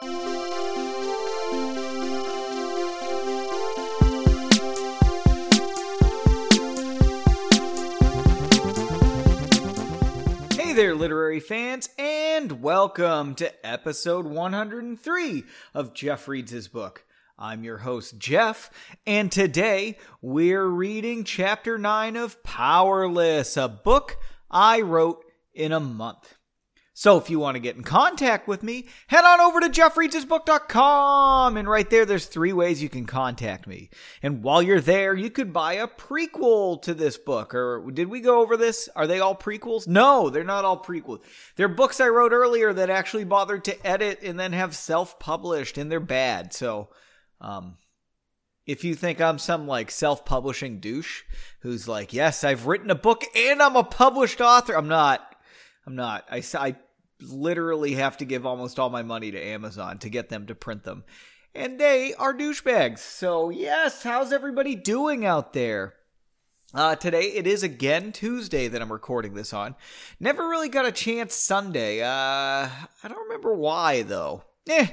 Hey there, literary fans, and welcome to episode 103 of Jeff Reads His Book. I'm your host, Jeff, and today we're reading chapter 9 of Powerless, a book I wrote in a month. So if you want to get in contact with me, head on over to jeffreadshisbook.com. And right there, there's three ways you can contact me. And while you're there, you could buy a prequel to this book. Or did we go over this? Are they all prequels? No, they're not all prequels. They're books I wrote earlier that actually bothered to edit and then have self published, and they're bad. So, um, if you think I'm some like self publishing douche who's like, yes, I've written a book and I'm a published author, I'm not. I'm not. I, I literally have to give almost all my money to Amazon to get them to print them. And they are douchebags. So, yes, how's everybody doing out there? Uh, today it is again Tuesday that I'm recording this on. Never really got a chance Sunday. Uh, I don't remember why though. Eh,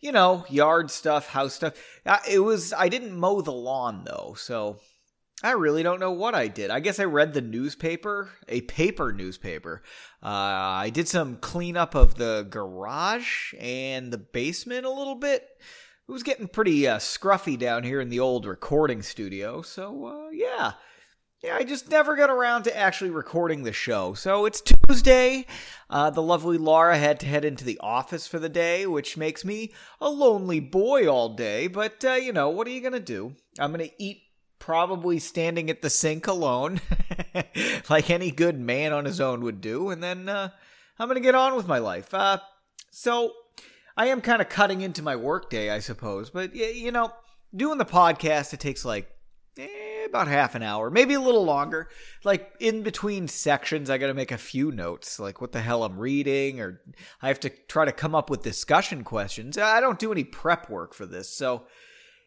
you know, yard stuff, house stuff. Uh, it was I didn't mow the lawn though, so I really don't know what I did. I guess I read the newspaper, a paper newspaper. Uh, I did some cleanup of the garage and the basement a little bit. It was getting pretty uh, scruffy down here in the old recording studio. So, uh, yeah. Yeah, I just never got around to actually recording the show. So it's Tuesday. Uh, the lovely Laura had to head into the office for the day, which makes me a lonely boy all day. But, uh, you know, what are you going to do? I'm going to eat probably standing at the sink alone, like any good man on his own would do, and then uh, I'm gonna get on with my life. Uh, so I am kind of cutting into my workday, I suppose, but you know, doing the podcast it takes like eh, about half an hour, maybe a little longer. Like in between sections, I got to make a few notes, like what the hell I'm reading, or I have to try to come up with discussion questions. I don't do any prep work for this, so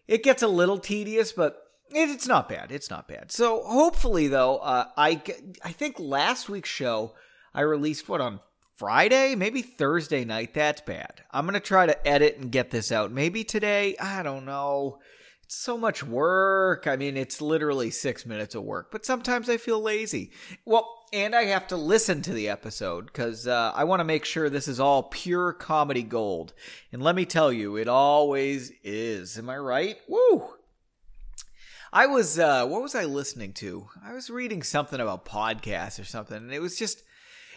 it gets a little tedious, but it's not bad. It's not bad. So hopefully, though, uh, I I think last week's show I released what on Friday, maybe Thursday night. That's bad. I'm gonna try to edit and get this out. Maybe today. I don't know. It's so much work. I mean, it's literally six minutes of work. But sometimes I feel lazy. Well, and I have to listen to the episode because uh, I want to make sure this is all pure comedy gold. And let me tell you, it always is. Am I right? Woo! I was uh what was I listening to? I was reading something about podcasts or something, and it was just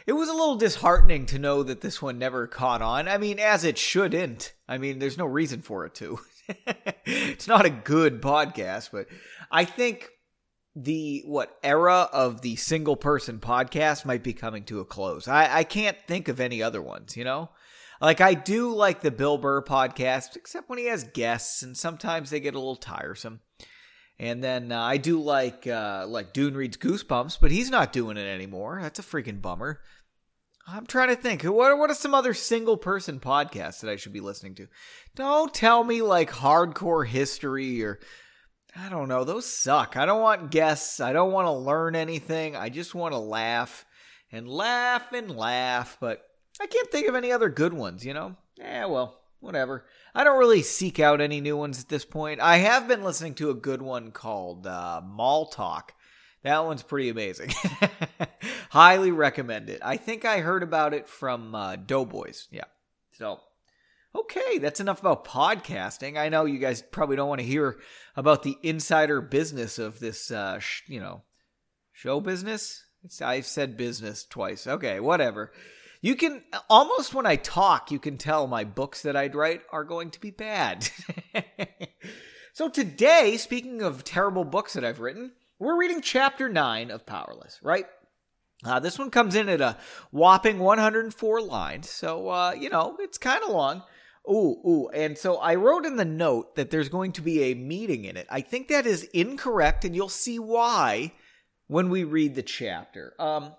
it was a little disheartening to know that this one never caught on. I mean, as it shouldn't. I mean, there's no reason for it to. it's not a good podcast, but I think the what era of the single person podcast might be coming to a close. I, I can't think of any other ones, you know? Like I do like the Bill Burr podcast, except when he has guests, and sometimes they get a little tiresome. And then uh, I do like uh, like Dune reads Goosebumps, but he's not doing it anymore. That's a freaking bummer. I'm trying to think. What are, what are some other single person podcasts that I should be listening to? Don't tell me like hardcore history or I don't know. Those suck. I don't want guests. I don't want to learn anything. I just want to laugh and laugh and laugh. But I can't think of any other good ones. You know? Yeah. Well, whatever. I don't really seek out any new ones at this point. I have been listening to a good one called uh, Mall Talk. That one's pretty amazing. Highly recommend it. I think I heard about it from uh, Doughboys. Yeah. So, okay, that's enough about podcasting. I know you guys probably don't want to hear about the insider business of this, uh, sh- you know, show business. It's, I've said business twice. Okay, whatever. You can almost when I talk, you can tell my books that I'd write are going to be bad. so today, speaking of terrible books that I've written, we're reading chapter 9 of Powerless, right? Uh, this one comes in at a whopping 104 lines, so uh, you know it's kind of long. Ooh, ooh, and so I wrote in the note that there's going to be a meeting in it. I think that is incorrect, and you'll see why when we read the chapter. Um,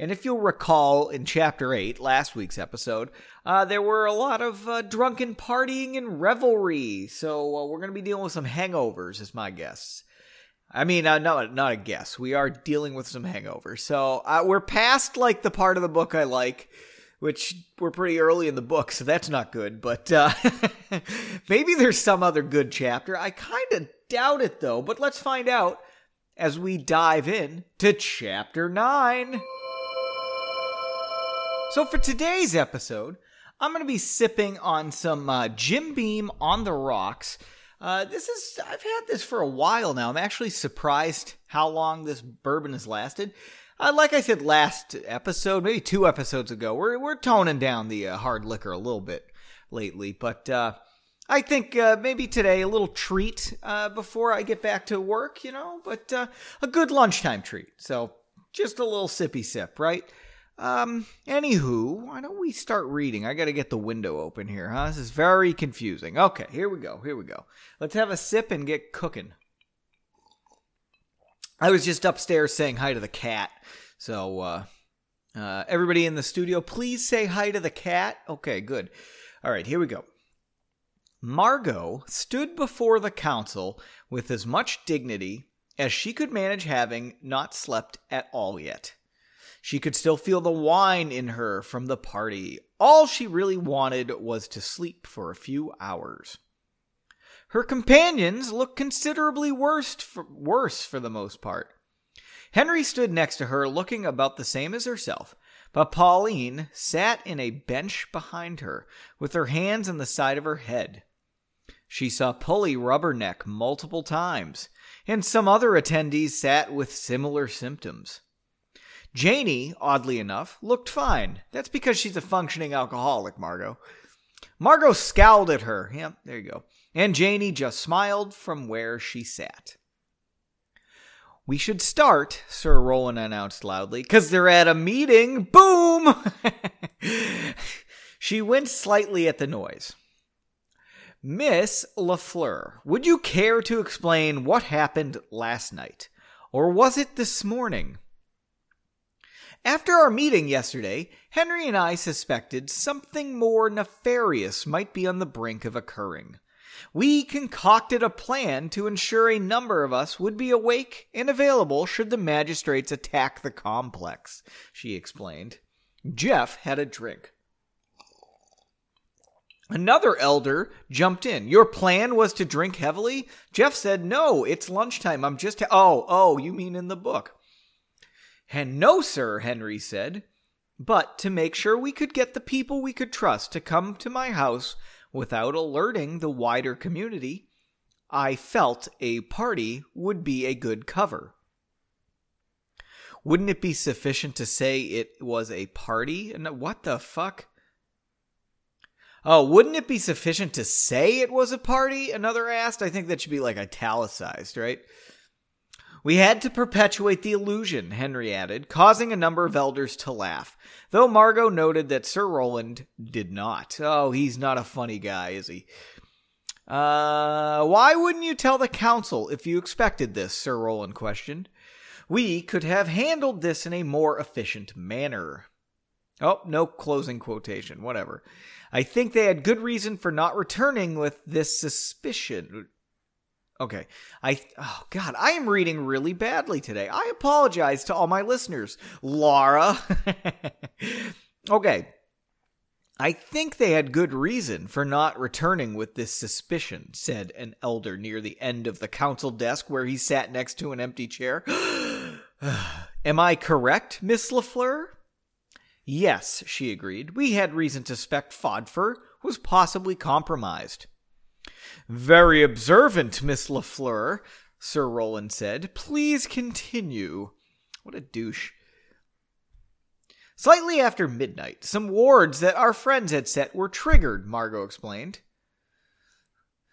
and if you'll recall in chapter 8, last week's episode, uh, there were a lot of uh, drunken partying and revelry. So uh, we're going to be dealing with some hangovers, is my guess. I mean, uh, not not a guess. We are dealing with some hangovers. So uh, we're past like the part of the book I like, which we're pretty early in the book, so that's not good. But uh, maybe there's some other good chapter. I kind of doubt it, though. But let's find out as we dive in to chapter 9. So, for today's episode, I'm going to be sipping on some uh, Jim Beam on the rocks. Uh, this is, I've had this for a while now. I'm actually surprised how long this bourbon has lasted. Uh, like I said last episode, maybe two episodes ago, we're, we're toning down the uh, hard liquor a little bit lately. But uh, I think uh, maybe today a little treat uh, before I get back to work, you know, but uh, a good lunchtime treat. So just a little sippy sip, right? Um, anywho, why don't we start reading? I gotta get the window open here, huh? This is very confusing. Okay, here we go, here we go. Let's have a sip and get cooking. I was just upstairs saying hi to the cat. So, uh, uh, everybody in the studio, please say hi to the cat. Okay, good. All right, here we go. Margot stood before the council with as much dignity as she could manage having not slept at all yet. She could still feel the wine in her from the party. All she really wanted was to sleep for a few hours. Her companions looked considerably worse for, worse for the most part. Henry stood next to her, looking about the same as herself, but Pauline sat in a bench behind her, with her hands on the side of her head. She saw Pulley rubberneck multiple times, and some other attendees sat with similar symptoms. Janie, oddly enough, looked fine. That's because she's a functioning alcoholic, Margot. Margot scowled at her. Yep, there you go. And Janie just smiled from where she sat. We should start, Sir Roland announced loudly, because they're at a meeting. Boom! she winced slightly at the noise. Miss LaFleur, would you care to explain what happened last night? Or was it this morning? After our meeting yesterday, Henry and I suspected something more nefarious might be on the brink of occurring. We concocted a plan to ensure a number of us would be awake and available should the magistrates attack the complex, she explained. Jeff had a drink. Another elder jumped in. Your plan was to drink heavily? Jeff said, No, it's lunchtime. I'm just. Ha- oh, oh, you mean in the book. And no, sir, Henry said, but to make sure we could get the people we could trust to come to my house without alerting the wider community, I felt a party would be a good cover. Wouldn't it be sufficient to say it was a party? What the fuck? Oh, wouldn't it be sufficient to say it was a party? Another asked. I think that should be like italicized, right? We had to perpetuate the illusion, Henry added, causing a number of elders to laugh, though Margot noted that Sir Roland did not. Oh, he's not a funny guy, is he? Uh, why wouldn't you tell the council if you expected this? Sir Roland questioned. We could have handled this in a more efficient manner. Oh, no closing quotation, whatever. I think they had good reason for not returning with this suspicion. Okay. I oh god, I am reading really badly today. I apologize to all my listeners. Laura. okay. I think they had good reason for not returning with this suspicion, said an elder near the end of the council desk where he sat next to an empty chair. Am I correct, Miss LaFleur? Yes, she agreed. We had reason to suspect Fodfer was possibly compromised. Very observant, Miss LaFleur, Sir Roland said. Please continue. What a douche. Slightly after midnight, some wards that our friends had set were triggered, Margot explained.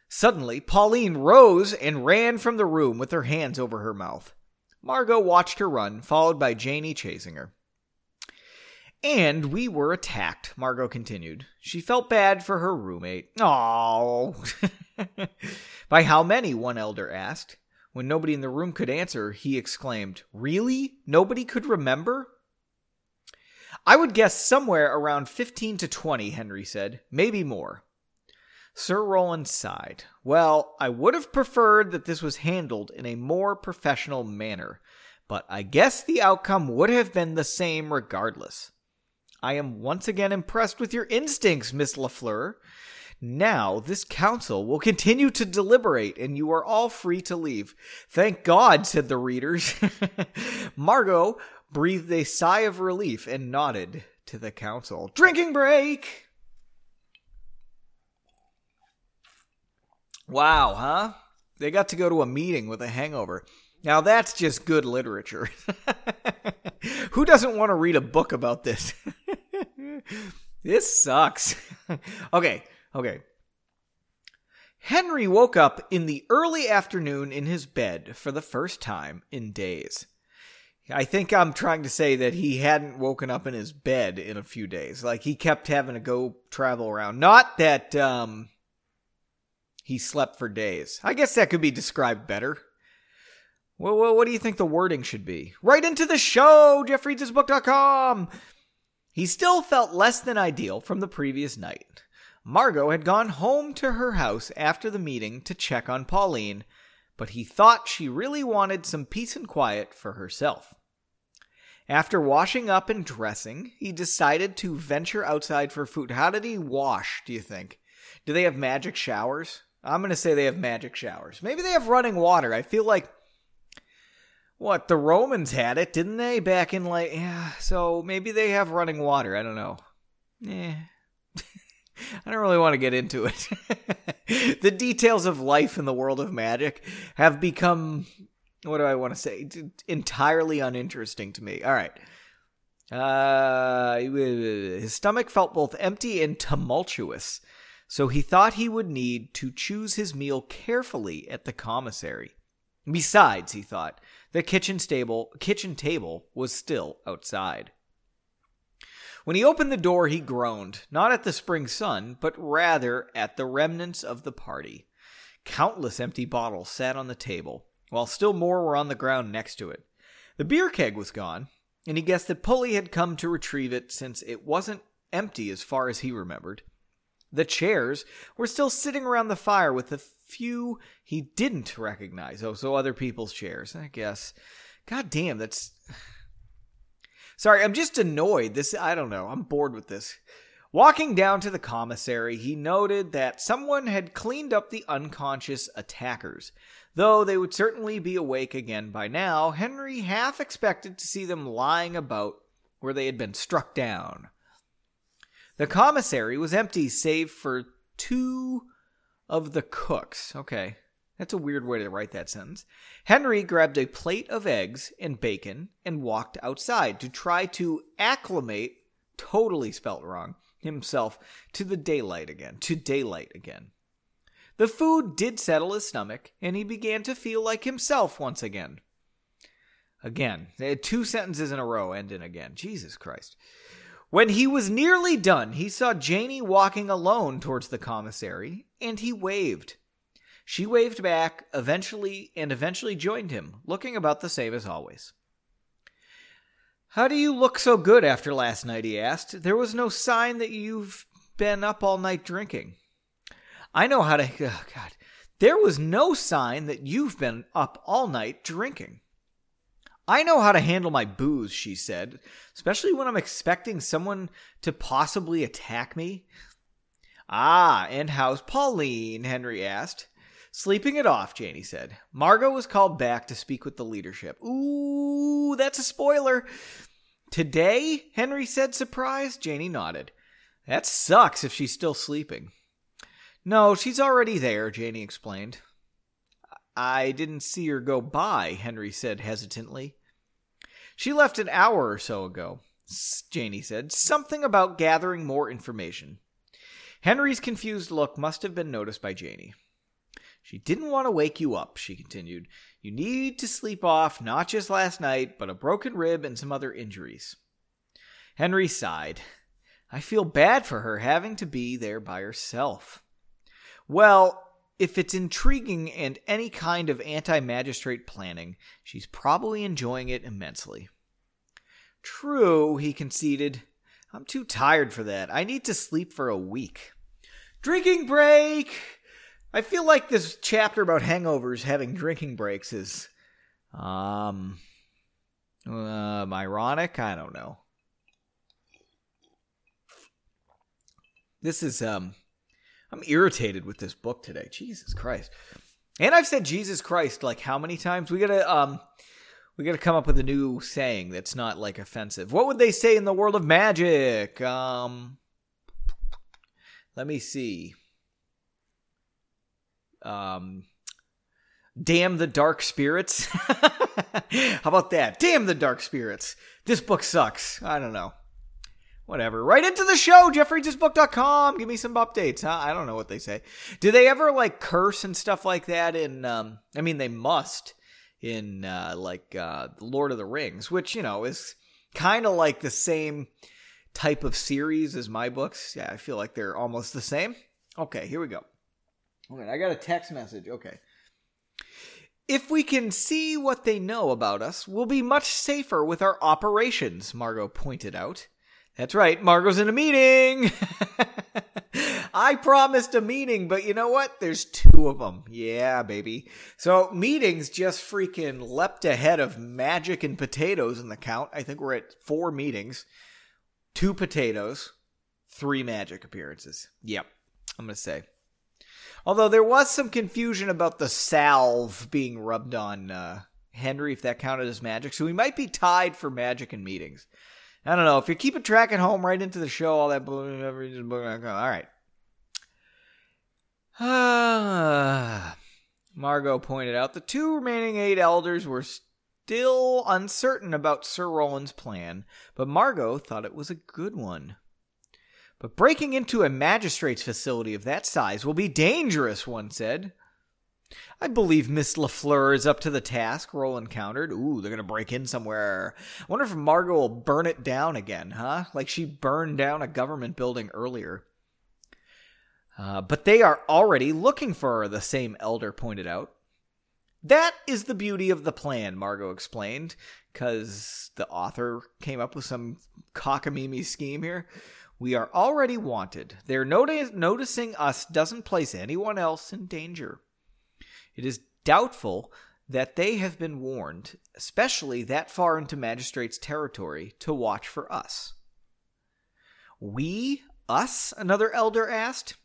Suddenly, Pauline rose and ran from the room with her hands over her mouth. Margot watched her run, followed by Janie chasing her. And we were attacked, Margot continued. She felt bad for her roommate. Oh. By how many? one elder asked. When nobody in the room could answer, he exclaimed, Really? Nobody could remember? I would guess somewhere around 15 to 20, Henry said. Maybe more. Sir Roland sighed. Well, I would have preferred that this was handled in a more professional manner, but I guess the outcome would have been the same regardless. I am once again impressed with your instincts, Miss Lafleur. Now, this council will continue to deliberate, and you are all free to leave. Thank God, said the readers. Margot breathed a sigh of relief and nodded to the council. Drinking break! Wow, huh? They got to go to a meeting with a hangover. Now that's just good literature. Who doesn't want to read a book about this? this sucks. okay, okay. Henry woke up in the early afternoon in his bed for the first time in days. I think I'm trying to say that he hadn't woken up in his bed in a few days. Like he kept having to go travel around. Not that um he slept for days. I guess that could be described better. Well, well what do you think the wording should be? Write into the show, jeffreadshisbook.com. He still felt less than ideal from the previous night. Margot had gone home to her house after the meeting to check on Pauline, but he thought she really wanted some peace and quiet for herself. After washing up and dressing, he decided to venture outside for food. How did he wash, do you think? Do they have magic showers? I'm going to say they have magic showers. Maybe they have running water. I feel like what the Romans had it, didn't they? Back in like yeah, so maybe they have running water. I don't know. Yeah. I don't really want to get into it. the details of life in the world of magic have become, what do I want to say, entirely uninteresting to me. All right. Uh, his stomach felt both empty and tumultuous, so he thought he would need to choose his meal carefully at the commissary. Besides, he thought, the kitchen stable kitchen table was still outside. When he opened the door, he groaned, not at the spring sun, but rather at the remnants of the party. Countless empty bottles sat on the table, while still more were on the ground next to it. The beer keg was gone, and he guessed that Pulley had come to retrieve it since it wasn't empty as far as he remembered. The chairs were still sitting around the fire with the few he didn't recognize. Oh, so other people's chairs, I guess. God damn, that's Sorry, I'm just annoyed. This, I don't know. I'm bored with this. Walking down to the commissary, he noted that someone had cleaned up the unconscious attackers. Though they would certainly be awake again by now, Henry half expected to see them lying about where they had been struck down. The commissary was empty save for two of the cooks. Okay. That's a weird way to write that sentence. Henry grabbed a plate of eggs and bacon and walked outside to try to acclimate, totally spelt wrong, himself to the daylight again, to daylight again. The food did settle his stomach, and he began to feel like himself once again. Again, two sentences in a row end in again. Jesus Christ. When he was nearly done, he saw Janie walking alone towards the commissary, and he waved. She waved back, eventually, and eventually joined him, looking about the same as always. How do you look so good after last night? he asked. There was no sign that you've been up all night drinking. I know how to. Oh God. There was no sign that you've been up all night drinking. I know how to handle my booze, she said, especially when I'm expecting someone to possibly attack me. Ah, and how's Pauline? Henry asked. Sleeping it off, Janie said. Margot was called back to speak with the leadership. Ooh, that's a spoiler. Today? Henry said, surprised. Janie nodded. That sucks if she's still sleeping. No, she's already there, Janie explained. I didn't see her go by, Henry said hesitantly. She left an hour or so ago, Janie said. Something about gathering more information. Henry's confused look must have been noticed by Janie. She didn't want to wake you up, she continued. You need to sleep off not just last night, but a broken rib and some other injuries. Henry sighed. I feel bad for her having to be there by herself. Well, if it's intriguing and any kind of anti magistrate planning, she's probably enjoying it immensely. True, he conceded. I'm too tired for that. I need to sleep for a week. Drinking break! I feel like this chapter about hangovers having drinking breaks is um um ironic, I don't know. This is um I'm irritated with this book today. Jesus Christ. And I've said Jesus Christ like how many times? We gotta um we gotta come up with a new saying that's not like offensive. What would they say in the world of magic? Um let me see. Um Damn the dark spirits. How about that? Damn the dark spirits. This book sucks. I don't know whatever. Write into the show, jeffreadsbook.com. Give me some updates. Huh? I don't know what they say. Do they ever like curse and stuff like that in um I mean they must in uh like uh Lord of the Rings, which, you know, is kind of like the same type of series as my books. Yeah, I feel like they're almost the same. Okay, here we go. Okay, I got a text message. Okay. If we can see what they know about us, we'll be much safer with our operations, Margot pointed out. That's right, Margot's in a meeting. I promised a meeting, but you know what? There's two of them. Yeah, baby. So meetings just freaking leapt ahead of magic and potatoes in the count. I think we're at four meetings, two potatoes, three magic appearances. Yep, I'm going to say. Although there was some confusion about the salve being rubbed on uh, Henry, if that counted as magic. So we might be tied for magic and meetings. I don't know. If you're keeping track at home, write into the show, all that. All right. Margot pointed out the two remaining eight elders were still uncertain about Sir Roland's plan, but Margot thought it was a good one. But breaking into a magistrate's facility of that size will be dangerous, one said. I believe Miss Lafleur is up to the task, Roland countered. Ooh, they're gonna break in somewhere. I wonder if Margot will burn it down again, huh? Like she burned down a government building earlier. Uh, but they are already looking for her, the same elder pointed out. That is the beauty of the plan, Margot explained, because the author came up with some cockamamie scheme here. We are already wanted. Their noti- noticing us doesn't place anyone else in danger. It is doubtful that they have been warned, especially that far into magistrate's territory, to watch for us. We? Us? Another elder asked.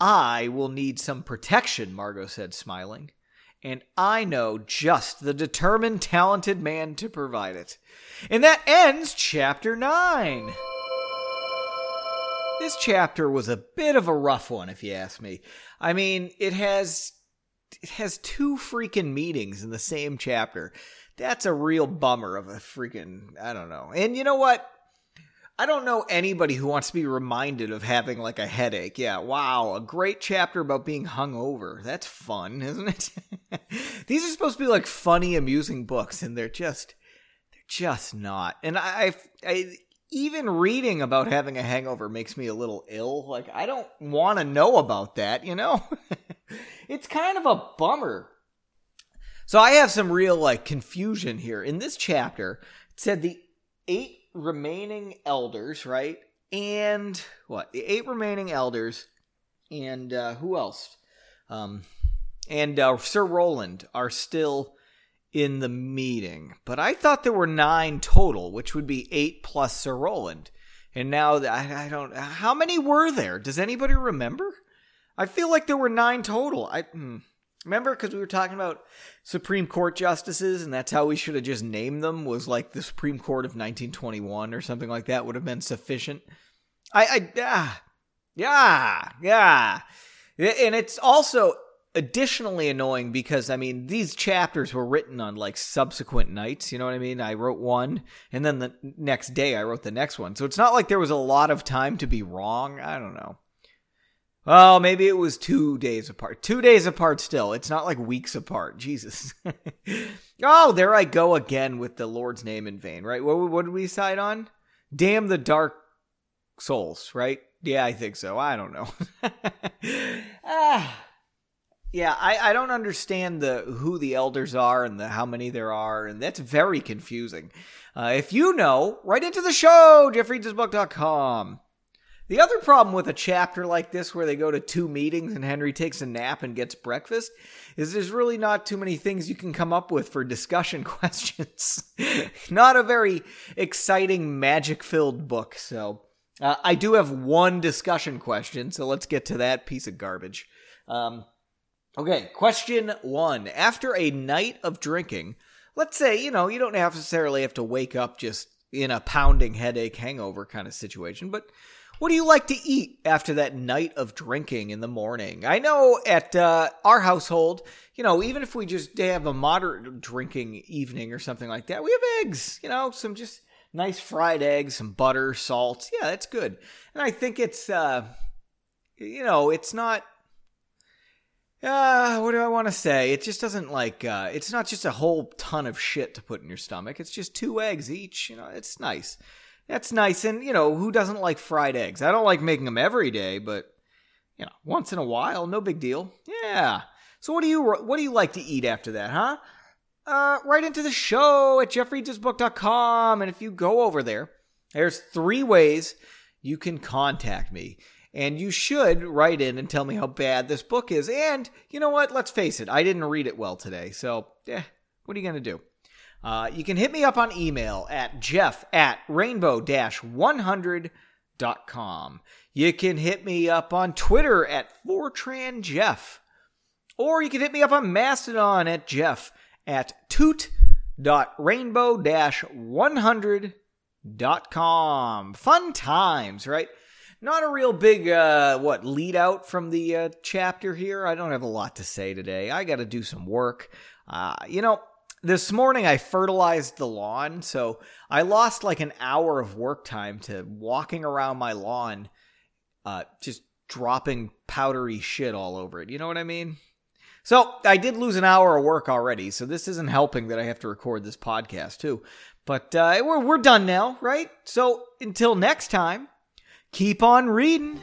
I will need some protection, Margot said, smiling. And I know just the determined, talented man to provide it. And that ends chapter 9. This chapter was a bit of a rough one, if you ask me. I mean, it has it has two freaking meetings in the same chapter. That's a real bummer of a freaking I don't know. And you know what? I don't know anybody who wants to be reminded of having like a headache. Yeah, wow, a great chapter about being hungover. That's fun, isn't it? These are supposed to be like funny, amusing books, and they're just they're just not. And I, I even reading about having a hangover makes me a little ill. Like I don't want to know about that, you know? it's kind of a bummer. So I have some real like confusion here. In this chapter, it said the eight remaining elders, right? And what? The eight remaining elders and uh who else? Um and uh, Sir Roland are still in the meeting. But I thought there were nine total, which would be eight plus Sir Roland. And now I, I don't. How many were there? Does anybody remember? I feel like there were nine total. I hmm. remember because we were talking about Supreme Court justices, and that's how we should have just named them. Was like the Supreme Court of 1921 or something like that would have been sufficient. I, I, ah, yeah, yeah, and it's also additionally annoying because I mean these chapters were written on like subsequent nights, you know what I mean? I wrote one and then the next day I wrote the next one. So it's not like there was a lot of time to be wrong. I don't know. Well, maybe it was 2 days apart. 2 days apart still. It's not like weeks apart. Jesus. oh, there I go again with the Lord's name in vain, right? What what did we decide on? Damn the dark souls, right? Yeah, I think so. I don't know. ah yeah, I, I don't understand the who the elders are and the how many there are, and that's very confusing. Uh, if you know, write into the show, jeffreadsbook.com. The other problem with a chapter like this, where they go to two meetings and Henry takes a nap and gets breakfast, is there's really not too many things you can come up with for discussion questions. not a very exciting, magic filled book, so Uh, I do have one discussion question, so let's get to that piece of garbage. Um, okay, question one. After a night of drinking, let's say, you know, you don't necessarily have to wake up just in a pounding headache hangover kind of situation, but what do you like to eat after that night of drinking in the morning? I know at uh, our household, you know, even if we just have a moderate drinking evening or something like that, we have eggs, you know, some just nice fried eggs, some butter, salt. Yeah, that's good. And I think it's, uh, you know, it's not. Uh, what do I want to say? It just doesn't like, uh, it's not just a whole ton of shit to put in your stomach. It's just two eggs each. You know, it's nice. That's nice. And, you know, who doesn't like fried eggs? I don't like making them every day, but, you know, once in a while, no big deal. Yeah. So what do you, what do you like to eat after that, huh? uh, write into the show at jeffreadsbook.com. And if you go over there, there's three ways you can contact me. And you should write in and tell me how bad this book is. And you know what? Let's face it, I didn't read it well today. So, yeah, what are you going to do? Uh, you can hit me up on email at jeff at rainbow 100.com. You can hit me up on Twitter at FortranJeff. Or you can hit me up on Mastodon at Jeff at toot.rainbow-100.com. Fun times, right? Not a real big, uh, what, lead out from the uh, chapter here. I don't have a lot to say today. I got to do some work. Uh, you know, this morning I fertilized the lawn, so I lost like an hour of work time to walking around my lawn, uh, just dropping powdery shit all over it. You know what I mean? So I did lose an hour of work already, so this isn't helping that I have to record this podcast too. But uh, we're we're done now, right? So until next time, Keep on reading.